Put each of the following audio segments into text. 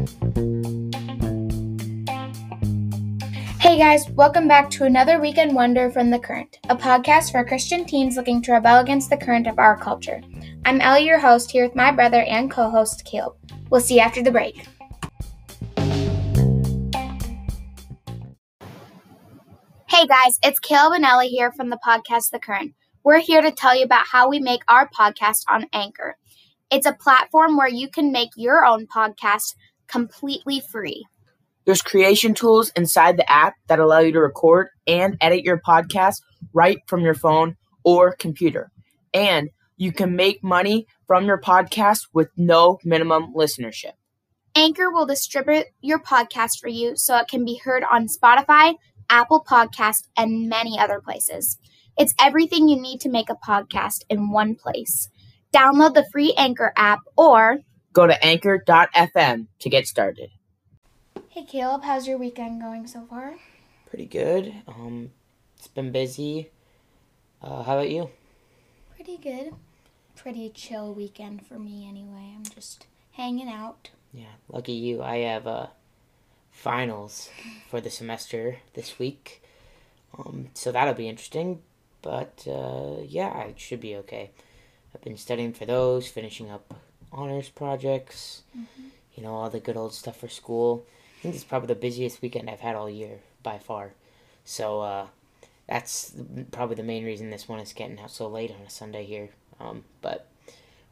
Hey guys, welcome back to another Weekend Wonder from The Current, a podcast for Christian teens looking to rebel against the current of our culture. I'm Ellie, your host, here with my brother and co host, Caleb. We'll see you after the break. Hey guys, it's Caleb and Ellie here from the podcast The Current. We're here to tell you about how we make our podcast on Anchor. It's a platform where you can make your own podcast completely free. There's creation tools inside the app that allow you to record and edit your podcast right from your phone or computer. And you can make money from your podcast with no minimum listenership. Anchor will distribute your podcast for you so it can be heard on Spotify, Apple Podcast, and many other places. It's everything you need to make a podcast in one place. Download the free Anchor app or Go to anchor.fm to get started. Hey Caleb, how's your weekend going so far? Pretty good. Um, it's been busy. Uh, how about you? Pretty good. Pretty chill weekend for me anyway. I'm just hanging out. Yeah, lucky you. I have uh, finals for the semester this week. Um, so that'll be interesting. But uh, yeah, it should be okay. I've been studying for those, finishing up honors projects, you know, all the good old stuff for school. I think it's probably the busiest weekend I've had all year by far. So uh, that's probably the main reason this one is getting out so late on a Sunday here. Um, but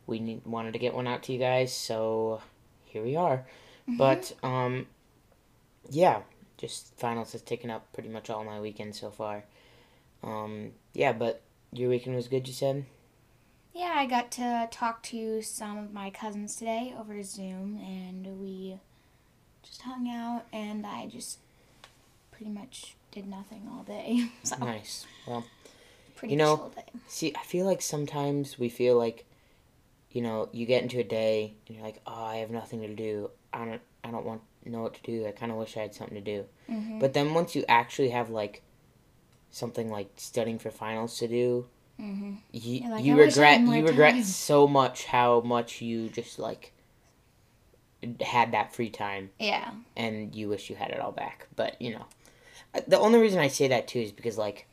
we need, wanted to get one out to you guys, so here we are. But um, yeah, just finals has taken up pretty much all my weekend so far. Um, yeah, but your weekend was good, you said? Yeah, I got to talk to some of my cousins today over Zoom and we just hung out and I just pretty much did nothing all day. So Nice. Well, pretty You know, see, I feel like sometimes we feel like, you know, you get into a day and you're like, oh, I have nothing to do. I don't, I don't want know what to do. I kind of wish I had something to do. Mhm. But then once you actually have like something like studying for finals to do, Mhm. you, like, you "I wish I regret you regret time." so much how much you just like had that free time Yeah. and you wish you had it all back. But you know, the only reason I say that too is because like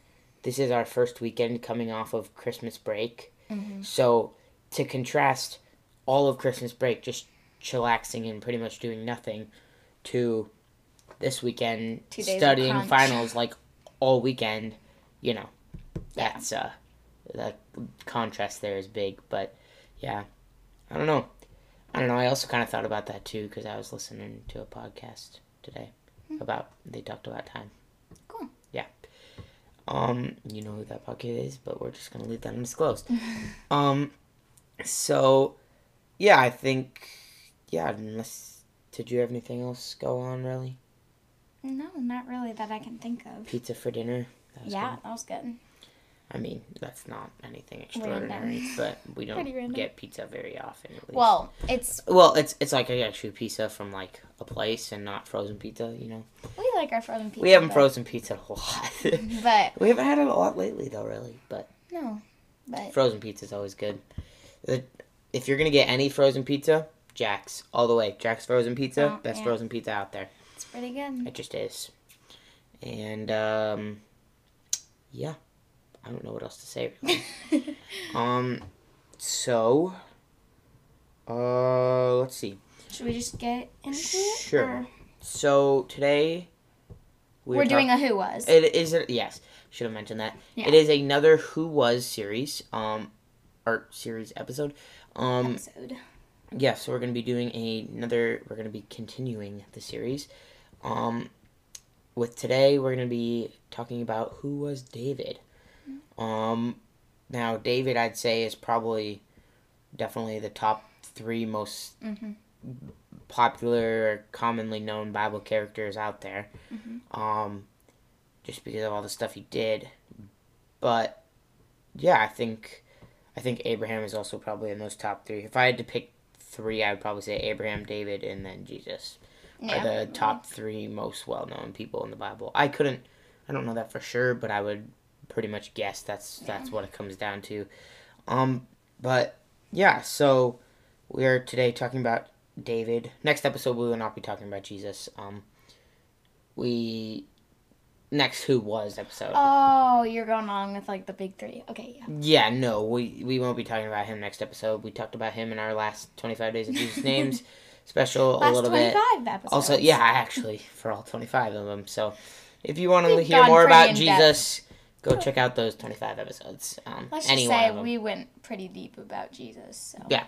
this is our first weekend coming off of Christmas break, Mhm. so to contrast all of Christmas break just chillaxing and pretty much doing nothing to this weekend Two days of studying finals like all weekend, you know, Yeah. that's uh the contrast there is big, but yeah, I don't know. I don't know. I also kind of thought about that too because I was listening to a podcast today about they talked about time. Cool. Yeah. Um, you know who that podcast is, but we're just gonna leave that undisclosed. um, so yeah, I think yeah. Unless did you have anything else go on really? No, not really that I can think of. Pizza for dinner. That Yeah, good. that was good. I mean, that's not anything extraordinary, Random. but we don't get pizza very often. At least. Well, it's well, it's it's like I actually pizza from like a place and not frozen pizza. You know, we like our frozen pizza. we haven't but- frozen pizza a lot. but we haven't had it a lot lately, though. Really, but no. But frozen pizza is always good. If you're gonna get any frozen pizza, Jack's all the way. Jack's frozen pizza, Oh, best yeah. frozen pizza out there. it's pretty good. It just is. And um, yeah, I don't know what else to say. Really. um, so uh, let's see. Should we just get into it? Sure. or- So today We're, doing a who was. It is a, yes. Should have mentioned that. Yeah. It is another Who Was series. Um, art series episode. Um, episode. yeah. So we're gonna be doing a, another. We're gonna be continuing the series. Um, with today we're gonna be talking about who was David. Um, now David, I'd say is probably definitely the top three most Mm-hmm. popular, commonly known Bible characters out there. Mhm. Um, just because of all the stuff he did. But yeah, I think I think Abraham is also probably in those top three. If I had to pick three, I would probably say Abraham, David, and then Jesus are the top three most well known people in the Bible. I couldn't I don't know that for sure, but I would pretty much guess that's that's what it comes down to. Um but yeah, so we are today talking about David. Next episode, we will not be talking about Jesus. Um, we next who was episode. Oh, you're going on with like the big three. Okay, yeah. Yeah, no, we we won't be talking about him next episode. We talked about him in our last twenty five days of Jesus names special Last a little bit. 25 episodes. Also, yeah, actually, for all 25 of them. So, if you want to hear more about. Jesus, go check out those 25 episodes. Um, Let's just say we went pretty deep about Jesus. So. Yeah.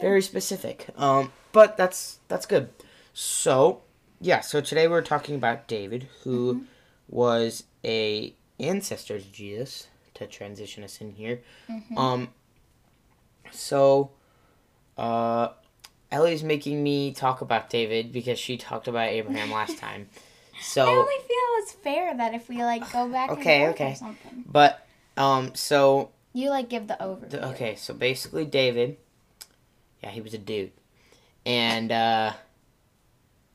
Very specific. Um, but that's that's good. So, yeah. So today we're talking about David, who Mm-hmm. was a ancestor to Jesus. To transition us in here. Mm-hmm. Um. So, uh, Ellie's making me talk about David because she talked about Abraham last time. So. I only feel it's fair that if we like go back Okay, okay. or something, But um, so you like give the the, okay, so basically David, yeah, he was a dude, and uh,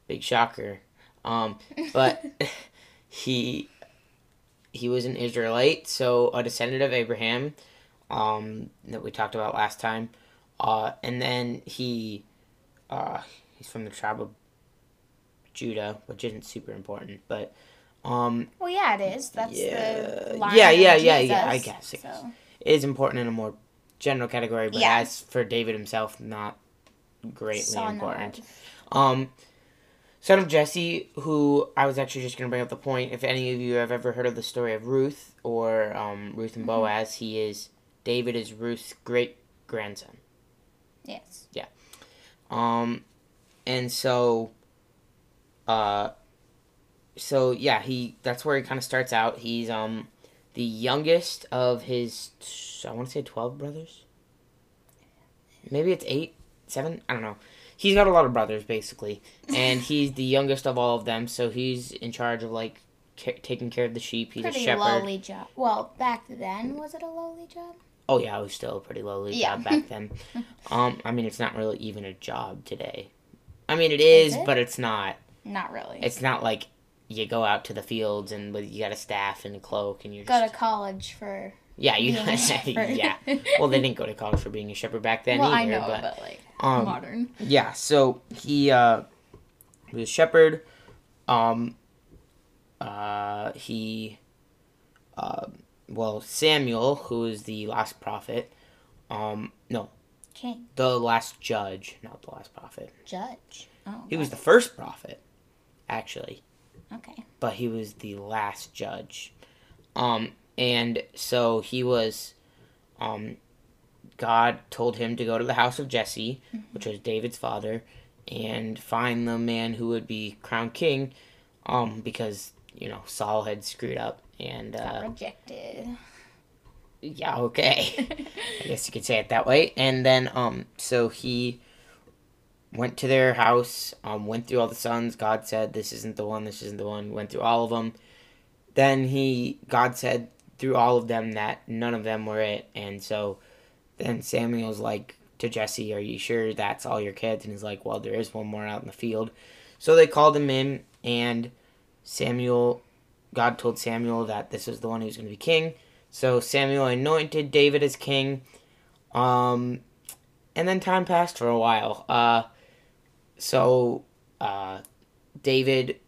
big shocker, um, but he he was an Israelite, so a descendant of Abraham, um, that we talked about last time, uh, and then he, uh, he's from the tribe of Judah, which isn't super important, but um, Well, yeah, it is. That's Yeah. the line Yeah, yeah, yeah, yeah, I guess, I guess. So. it is important in a more general category, but Yeah. as for David himself, not greatly Son important. of- Um, son of Jesse, who I was actually just going to bring up the point. If any of you have ever heard of the story of Ruth or um, Ruth and Mm-hmm. Boaz, he is David is Ruth's great grandson. Yes. Yeah. Um, and so, uh, so yeah, he that's where he kind of starts out. He's um the youngest of his I want to say twelve brothers. Maybe it's eight, seven. I don't know. He's got a lot of brothers basically, and he's the youngest of all of them. So he's in charge of like ca- taking care of the sheep. He's Pretty a shepherd. lowly job. Well, back then, was it a lowly job? Oh yeah, it was still a pretty lowly Yeah. job back then. um, I mean, it's not really even a job today. I mean, it is, Is it? but it's not. Not really. It's not like you go out to the fields and with- you got a staff and a cloak and you're Go just to college for yeah you being a shepherd. yeah. Well, they didn't go to college for being a shepherd back then well, I know, but but, like um, modern. yeah, so he uh, was a shepherd. Um, uh, he, uh, well, Samuel, who is the last prophet. Um, no, King, the last judge, not the last prophet. judge. Oh, He was the first prophet, actually. okay. but he was the last judge. Um, and so he was, um, God told him to go to the house of Jesse, which was David's father, and find the man who would be crowned king, um, because, you know, Saul had screwed up. And, Got uh, rejected. yeah, okay. I guess you could say it that way. And then, um, so he went to their house, um, went through all the sons. God said, "This isn't the one. This isn't the one." Went through all of them. Then he, God said through all of them that none of them were it. And so, then Samuel's like to Jesse, "Are you sure that's all your kids?" And he's like, "Well, there is one more out in the field." So they called him in, and Samuel, God told Samuel that this was the one who was going to be king. So Samuel anointed David as king. Um, and then time passed for a while. Uh, so uh, David,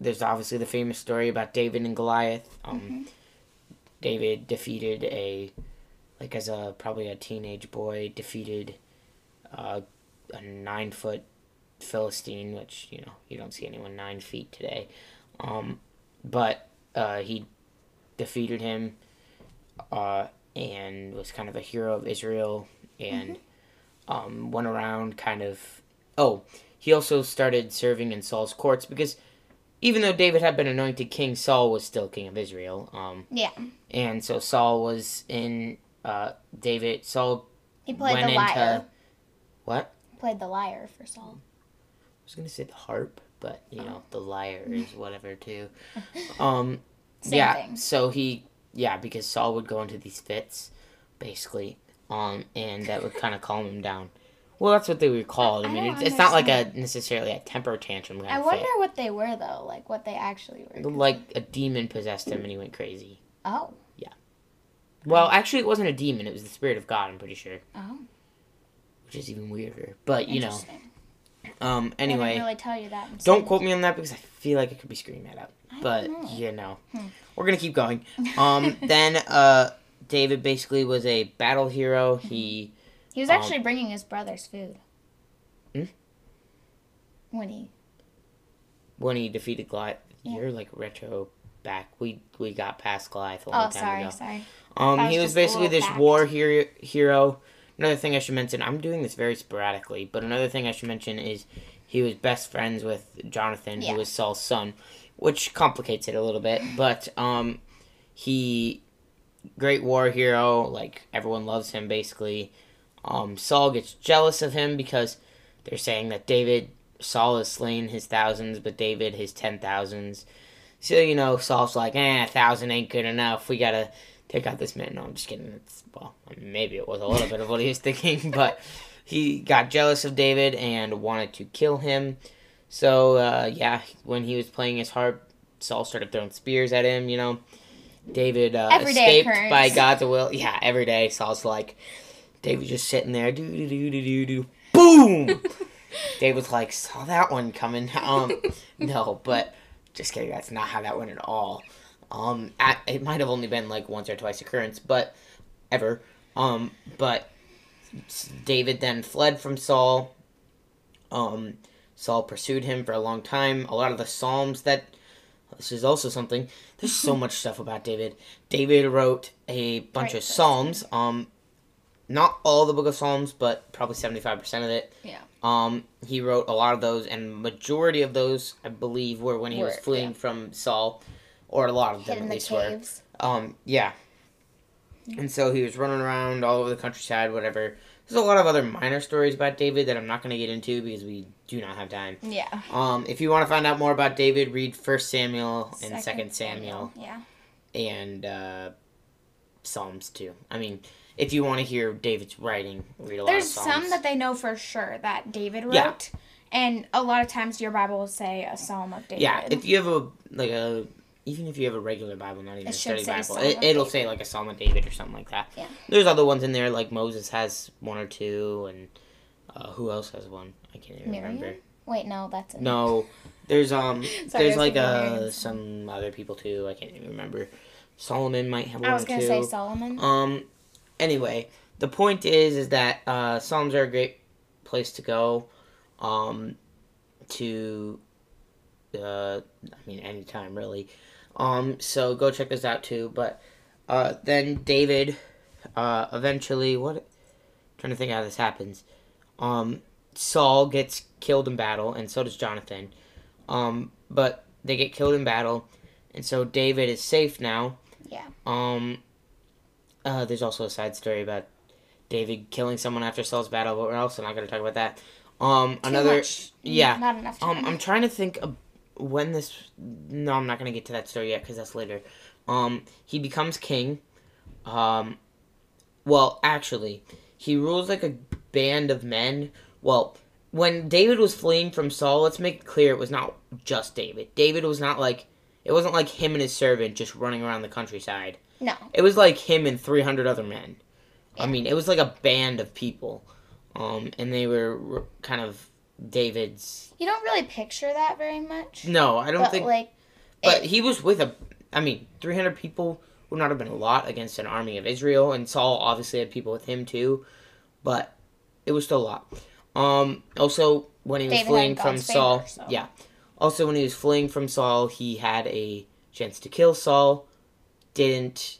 there's obviously the famous story about David and Goliath. Um, David defeated a, like as a probably a teenage boy, defeated uh, a nine foot Philistine, which you know you don't see anyone nine feet today. Um, but uh, he defeated him uh, and was kind of a hero of Israel and um, went around kind of. Oh, he also started serving in Saul's courts because even though David had been anointed king, Saul was still king of Israel. Um, Yeah, and so Saul was in uh, David. Saul he played went the into what? Played the lyre for Saul. I was gonna say the harp, but you Oh. know the lyre is whatever too. Um, yeah. thing. So he, yeah, because Saul would go into these fits, basically, um, and that would kind of calm him down. Well, that's what they were called. I, I mean, it's, it's not like a necessarily a temper tantrum I wonder fit. what they were though, like what they actually were. Like a demon possessed him and he went crazy. oh, Yeah. Well, actually, it wasn't a demon. It was the spirit of God. I'm pretty sure, oh, which is even weirder. But you know. Um. I Anyway, didn't really tell you that. in don't quote me on that because I feel like I could be screwing that up. But know. you know, Hmm. we're gonna keep going. Um. then uh, David basically was a battle hero. He He was um, actually bringing his brother's food. Hmm? When he. when he defeated Goliath. Yeah. You're like retro back. We we got past Goliath a long Oh, time sorry, ago. sorry. Um, was he was basically this fact. war hero. Hero. Another thing I should mention. I'm doing this very sporadically, but another thing I should mention is he was best friends with Jonathan, Yeah. who was Saul's son, which complicates it a little bit. But um, he great war hero. Like everyone loves him basically. Um, Saul gets jealous of him because they're saying that David Saul has slain his thousands, but David his ten thousands. So you know, Saul's like, eh, a thousand ain't good enough. We gotta take out this man. No, I'm just kidding. It's well, maybe it was a little bit of what he was thinking, but he got jealous of David and wanted to kill him. So uh, yeah, when he was playing his harp, Saul started throwing spears at him. You know, David uh, escaped occurrence. by God's will. Yeah, every day Saul's like, David just sitting there, do do do do do do, boom. David's like, saw that one coming. Um, no, but just kidding. That's not how that went at all. Um, at, it might have only been like once or twice occurrence, but ever. Um, but David then fled from Saul. Um, Saul pursued him for a long time. A lot of the Psalms that this is also something. There's so much stuff about David. David wrote a bunch Right, of Psalms. Um, not all the Book of Psalms, but probably seventy five percent of it. Yeah. Um, he wrote a lot of those, and majority of those, I believe, were when he was fleeing yeah. from Saul, or a lot of Hid them in at the least were. caves. Um, yeah. And so he was running around all over the countryside, whatever. There's a lot of other minor stories about David that I'm not going to get into because we do not have time. Yeah. Um, if you want to find out more about David, read First Samuel and Second, Second Samuel, Yeah. and uh, Psalms too. I mean, if you want to hear David's writing, read a lot There's of Psalms. some that they know for sure that David wrote. Yeah. And a lot of times your Bible will say a psalm of David. Yeah, if you have a like a even if you have a regular Bible, not even It a study Bible, it, it'll David. say like a Psalm of David or something like that. Yeah. There's other ones in there like Moses has one or two, and uh, who else has one? I can't even Miriam? remember. Wait, no, that's it. No, there's um Sorry, there's like uh some other people too. I can't even remember. Solomon might have one I was gonna two. say Solomon. Um. Anyway, the point is, is that uh, Psalms are a great place to go. Um, to, uh, I mean, anytime really. Um. So go check this out too. But, uh, then David, uh, eventually, what? trying to think how this happens. Um, Saul gets killed in battle, and so does Jonathan. Um, but they get killed in battle, and so David is safe now. Yeah. Um, uh, there's also a side story about David killing someone after Saul's battle, but we're also not going to talk about that. Um, Too another, much. yeah. Not enough time. um, I'm trying to think of when this. No, I'm not going to get to that story yet because that's later. Um, he becomes king. Um, well, actually, he rules like a band of men. Well, when David was fleeing from Saul, let's make it clear it was not just David. David was not like it wasn't like him and his servant just running around the countryside. No. It was like him and 300 other men. I mean, it was like a band of people. Um, and they were kind of David's. You don't really picture that very much. No, I don't but think. like but it- he was with a. I mean, 300 people would not have been a lot against an army of Israel, and Saul obviously had people with him too, but it was still a lot. Um, also, when he was David fleeing from Saul, so. yeah. Also, when he was fleeing from Saul, he had a chance to kill Saul. Didn't.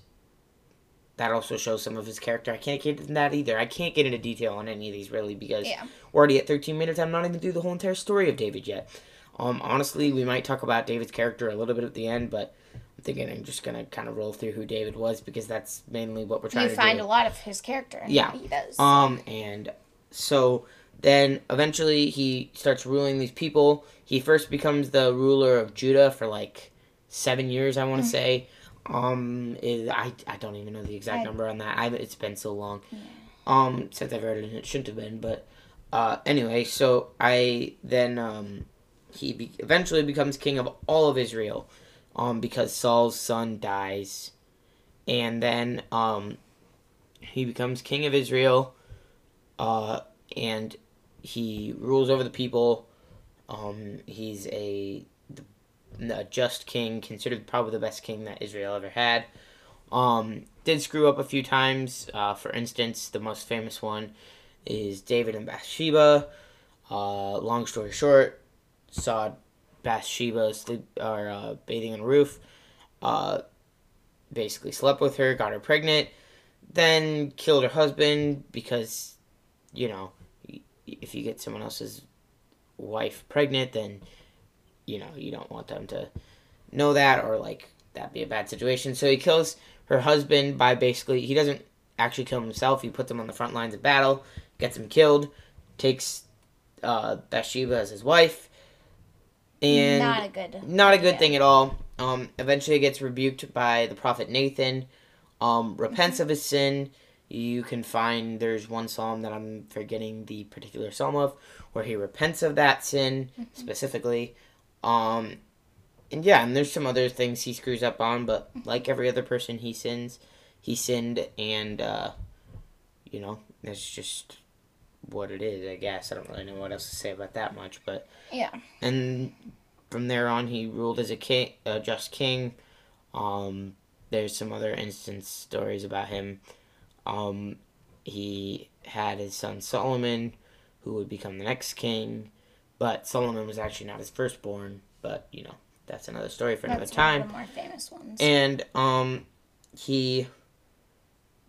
That also shows some of his character. I can't get into that either. I can't get into detail on any of these really because Yeah. we're already at 13 minutes. I'm not even through the whole entire story of David yet. Um, honestly, we might talk about David's character a little bit at the end, but I'm thinking I'm just gonna kind of roll through who David was because that's mainly what we're trying you to find do. a lot of his character and Yeah. he does. Um, and so then eventually he starts ruling these people. He first becomes the ruler of Judah for like seven years, I want to say. Um, is, I I don't even know the exact I- number on that. I it's been so long. Um, since I've read it, and it shouldn't have been, but uh, anyway, so I then um, he be- eventually becomes king of all of Israel, um, because Saul's son dies, and then um, he becomes king of Israel, uh, and he rules over the people. Um, he's a, a just king, considered probably the best king that Israel ever had. Um, did screw up a few times. Uh, for instance, the most famous one is David and Bathsheba. Uh, long story short, saw Bathsheba sleep or uh, bathing on a roof. Uh, basically slept with her, got her pregnant, then killed her husband because, you know, if you get someone else's wife pregnant, then you know you don't want them to know that or like that be a bad situation. So he kills her husband by basically he doesn't actually kill himself. He puts him on the front lines of battle, gets him killed, takes uh, Bathsheba as his wife, and not a good, not a good thing at all. Um, eventually gets rebuked by the prophet Nathan. Um, repents mm-hmm. of his sin. You can find there's one psalm that I'm forgetting the particular psalm of where he repents of that sin mm-hmm. specifically. Um, and yeah, and there's some other things he screws up on, but like every other person, he sins. He sinned, and uh, you know that's just what it is. I guess I don't really know what else to say about that much, but yeah. And from there on, he ruled as a king, a just king. Um, there's some other instance stories about him. Um, he had his son Solomon, who would become the next king. But Solomon was actually not his firstborn. But you know, that's another story for another that's time. One of the more famous ones. And um, he,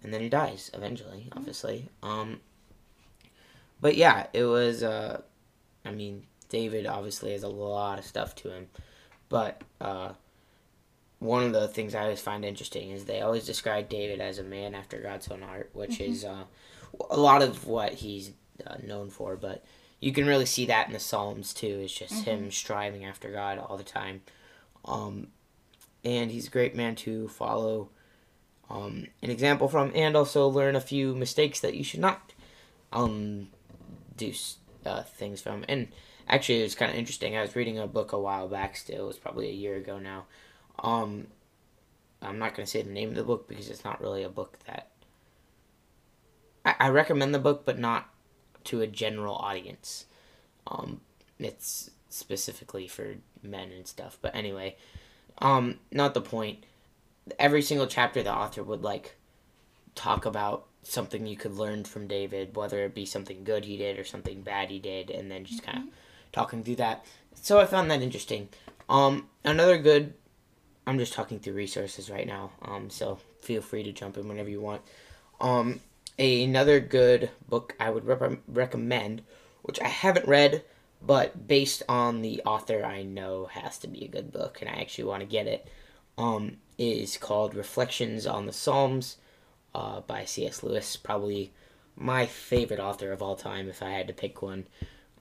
and then he dies eventually, mm-hmm. obviously. Um, but yeah, it was. Uh, I mean, David obviously has a lot of stuff to him, but uh, one of the things I always find interesting is they always describe David as a man after God's own heart, which mm-hmm. is uh, a lot of what he's uh, known for. But you can really see that in the Psalms too. It's just mm-hmm. him striving after God all the time, um, and he's a great man to follow. Um, an example from, and also learn a few mistakes that you should not um, do uh, things from. And actually, it was kind of interesting. I was reading a book a while back. Still, it was probably a year ago now um, I'm not going to say the name of the book because it's not really a book that. I, I recommend the book, but not to a general audience. Um, it's specifically for men and stuff. But anyway, um, not the point. Every single chapter, the author would like talk about something you could learn from David, whether it be something good he did or something bad he did, and then just mm-hmm. kind of talking through that. So I found that interesting. Um, another good I'm just talking through resources right now, um, so feel free to jump in whenever you want. Um, another good book I would rep- recommend, which I haven't read, but based on the author I know has to be a good book, and I actually want to get it, um, is called Reflections on the Psalms uh, by C.S. Lewis. Probably my favorite author of all time, if I had to pick one.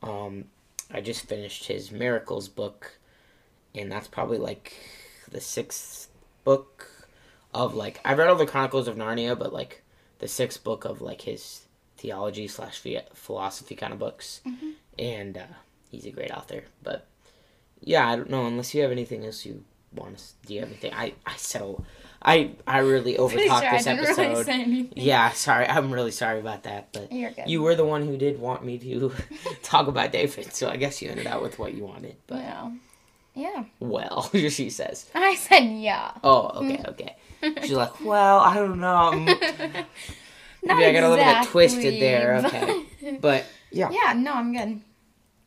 Um, I just finished his Miracles book, and that's probably like the sixth book of like I've read all the Chronicles of Narnia, but like the sixth book of like his theology slash philosophy kind of books, mm-hmm. and uh, he's a great author. But yeah, I don't know unless you have anything else you want to. Do you have anything? I I said I I really overtalked sure this episode. Really yeah, sorry. I'm really sorry about that. But you were the one who did want me to talk about David, so I guess you ended out with what you wanted. But yeah. Yeah. Well, she says. I said yeah. Oh, okay, okay. She's like, well, I don't know. Maybe I got a little bit twisted there. Okay, but yeah. Yeah. No, I'm good.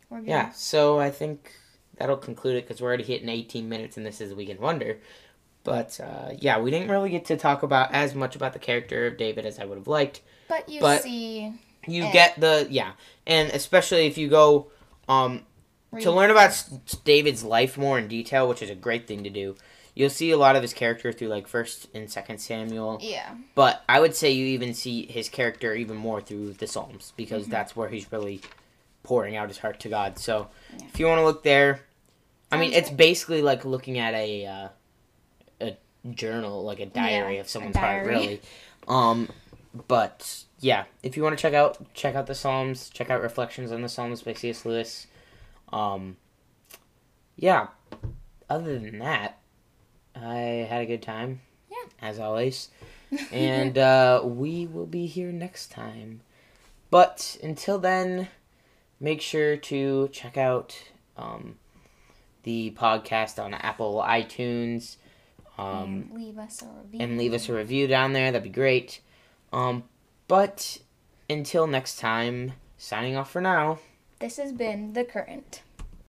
We're good. Yeah. So I think that'll conclude it because we're already hitting 18 minutes, and this is Weekend Wonder. But uh, yeah, we didn't really get to talk about as much about the character of David as I would have liked. But you but see, you it. get the yeah, and especially if you go um to learn about David's life more in detail, which is a great thing to do. You'll see a lot of his character through like first and second Samuel. Yeah. But I would say you even see his character even more through the Psalms because mm-hmm. that's where he's really pouring out his heart to God. So yeah. if you want to look there, I mean, it's basically like looking at a uh, a journal, like a diary yeah, of someone's heart, really. Um, but yeah, if you want to check out check out the Psalms, check out Reflections on the Psalms by C.S. Lewis. Um, yeah. Other than that, I had a good time. Yeah. As always. and uh, we will be here next time. But until then, make sure to check out um, the podcast on Apple iTunes. Um, and leave us a review. and leave us a review down there. That'd be great. Um, but until next time, signing off for now. This has been The Current.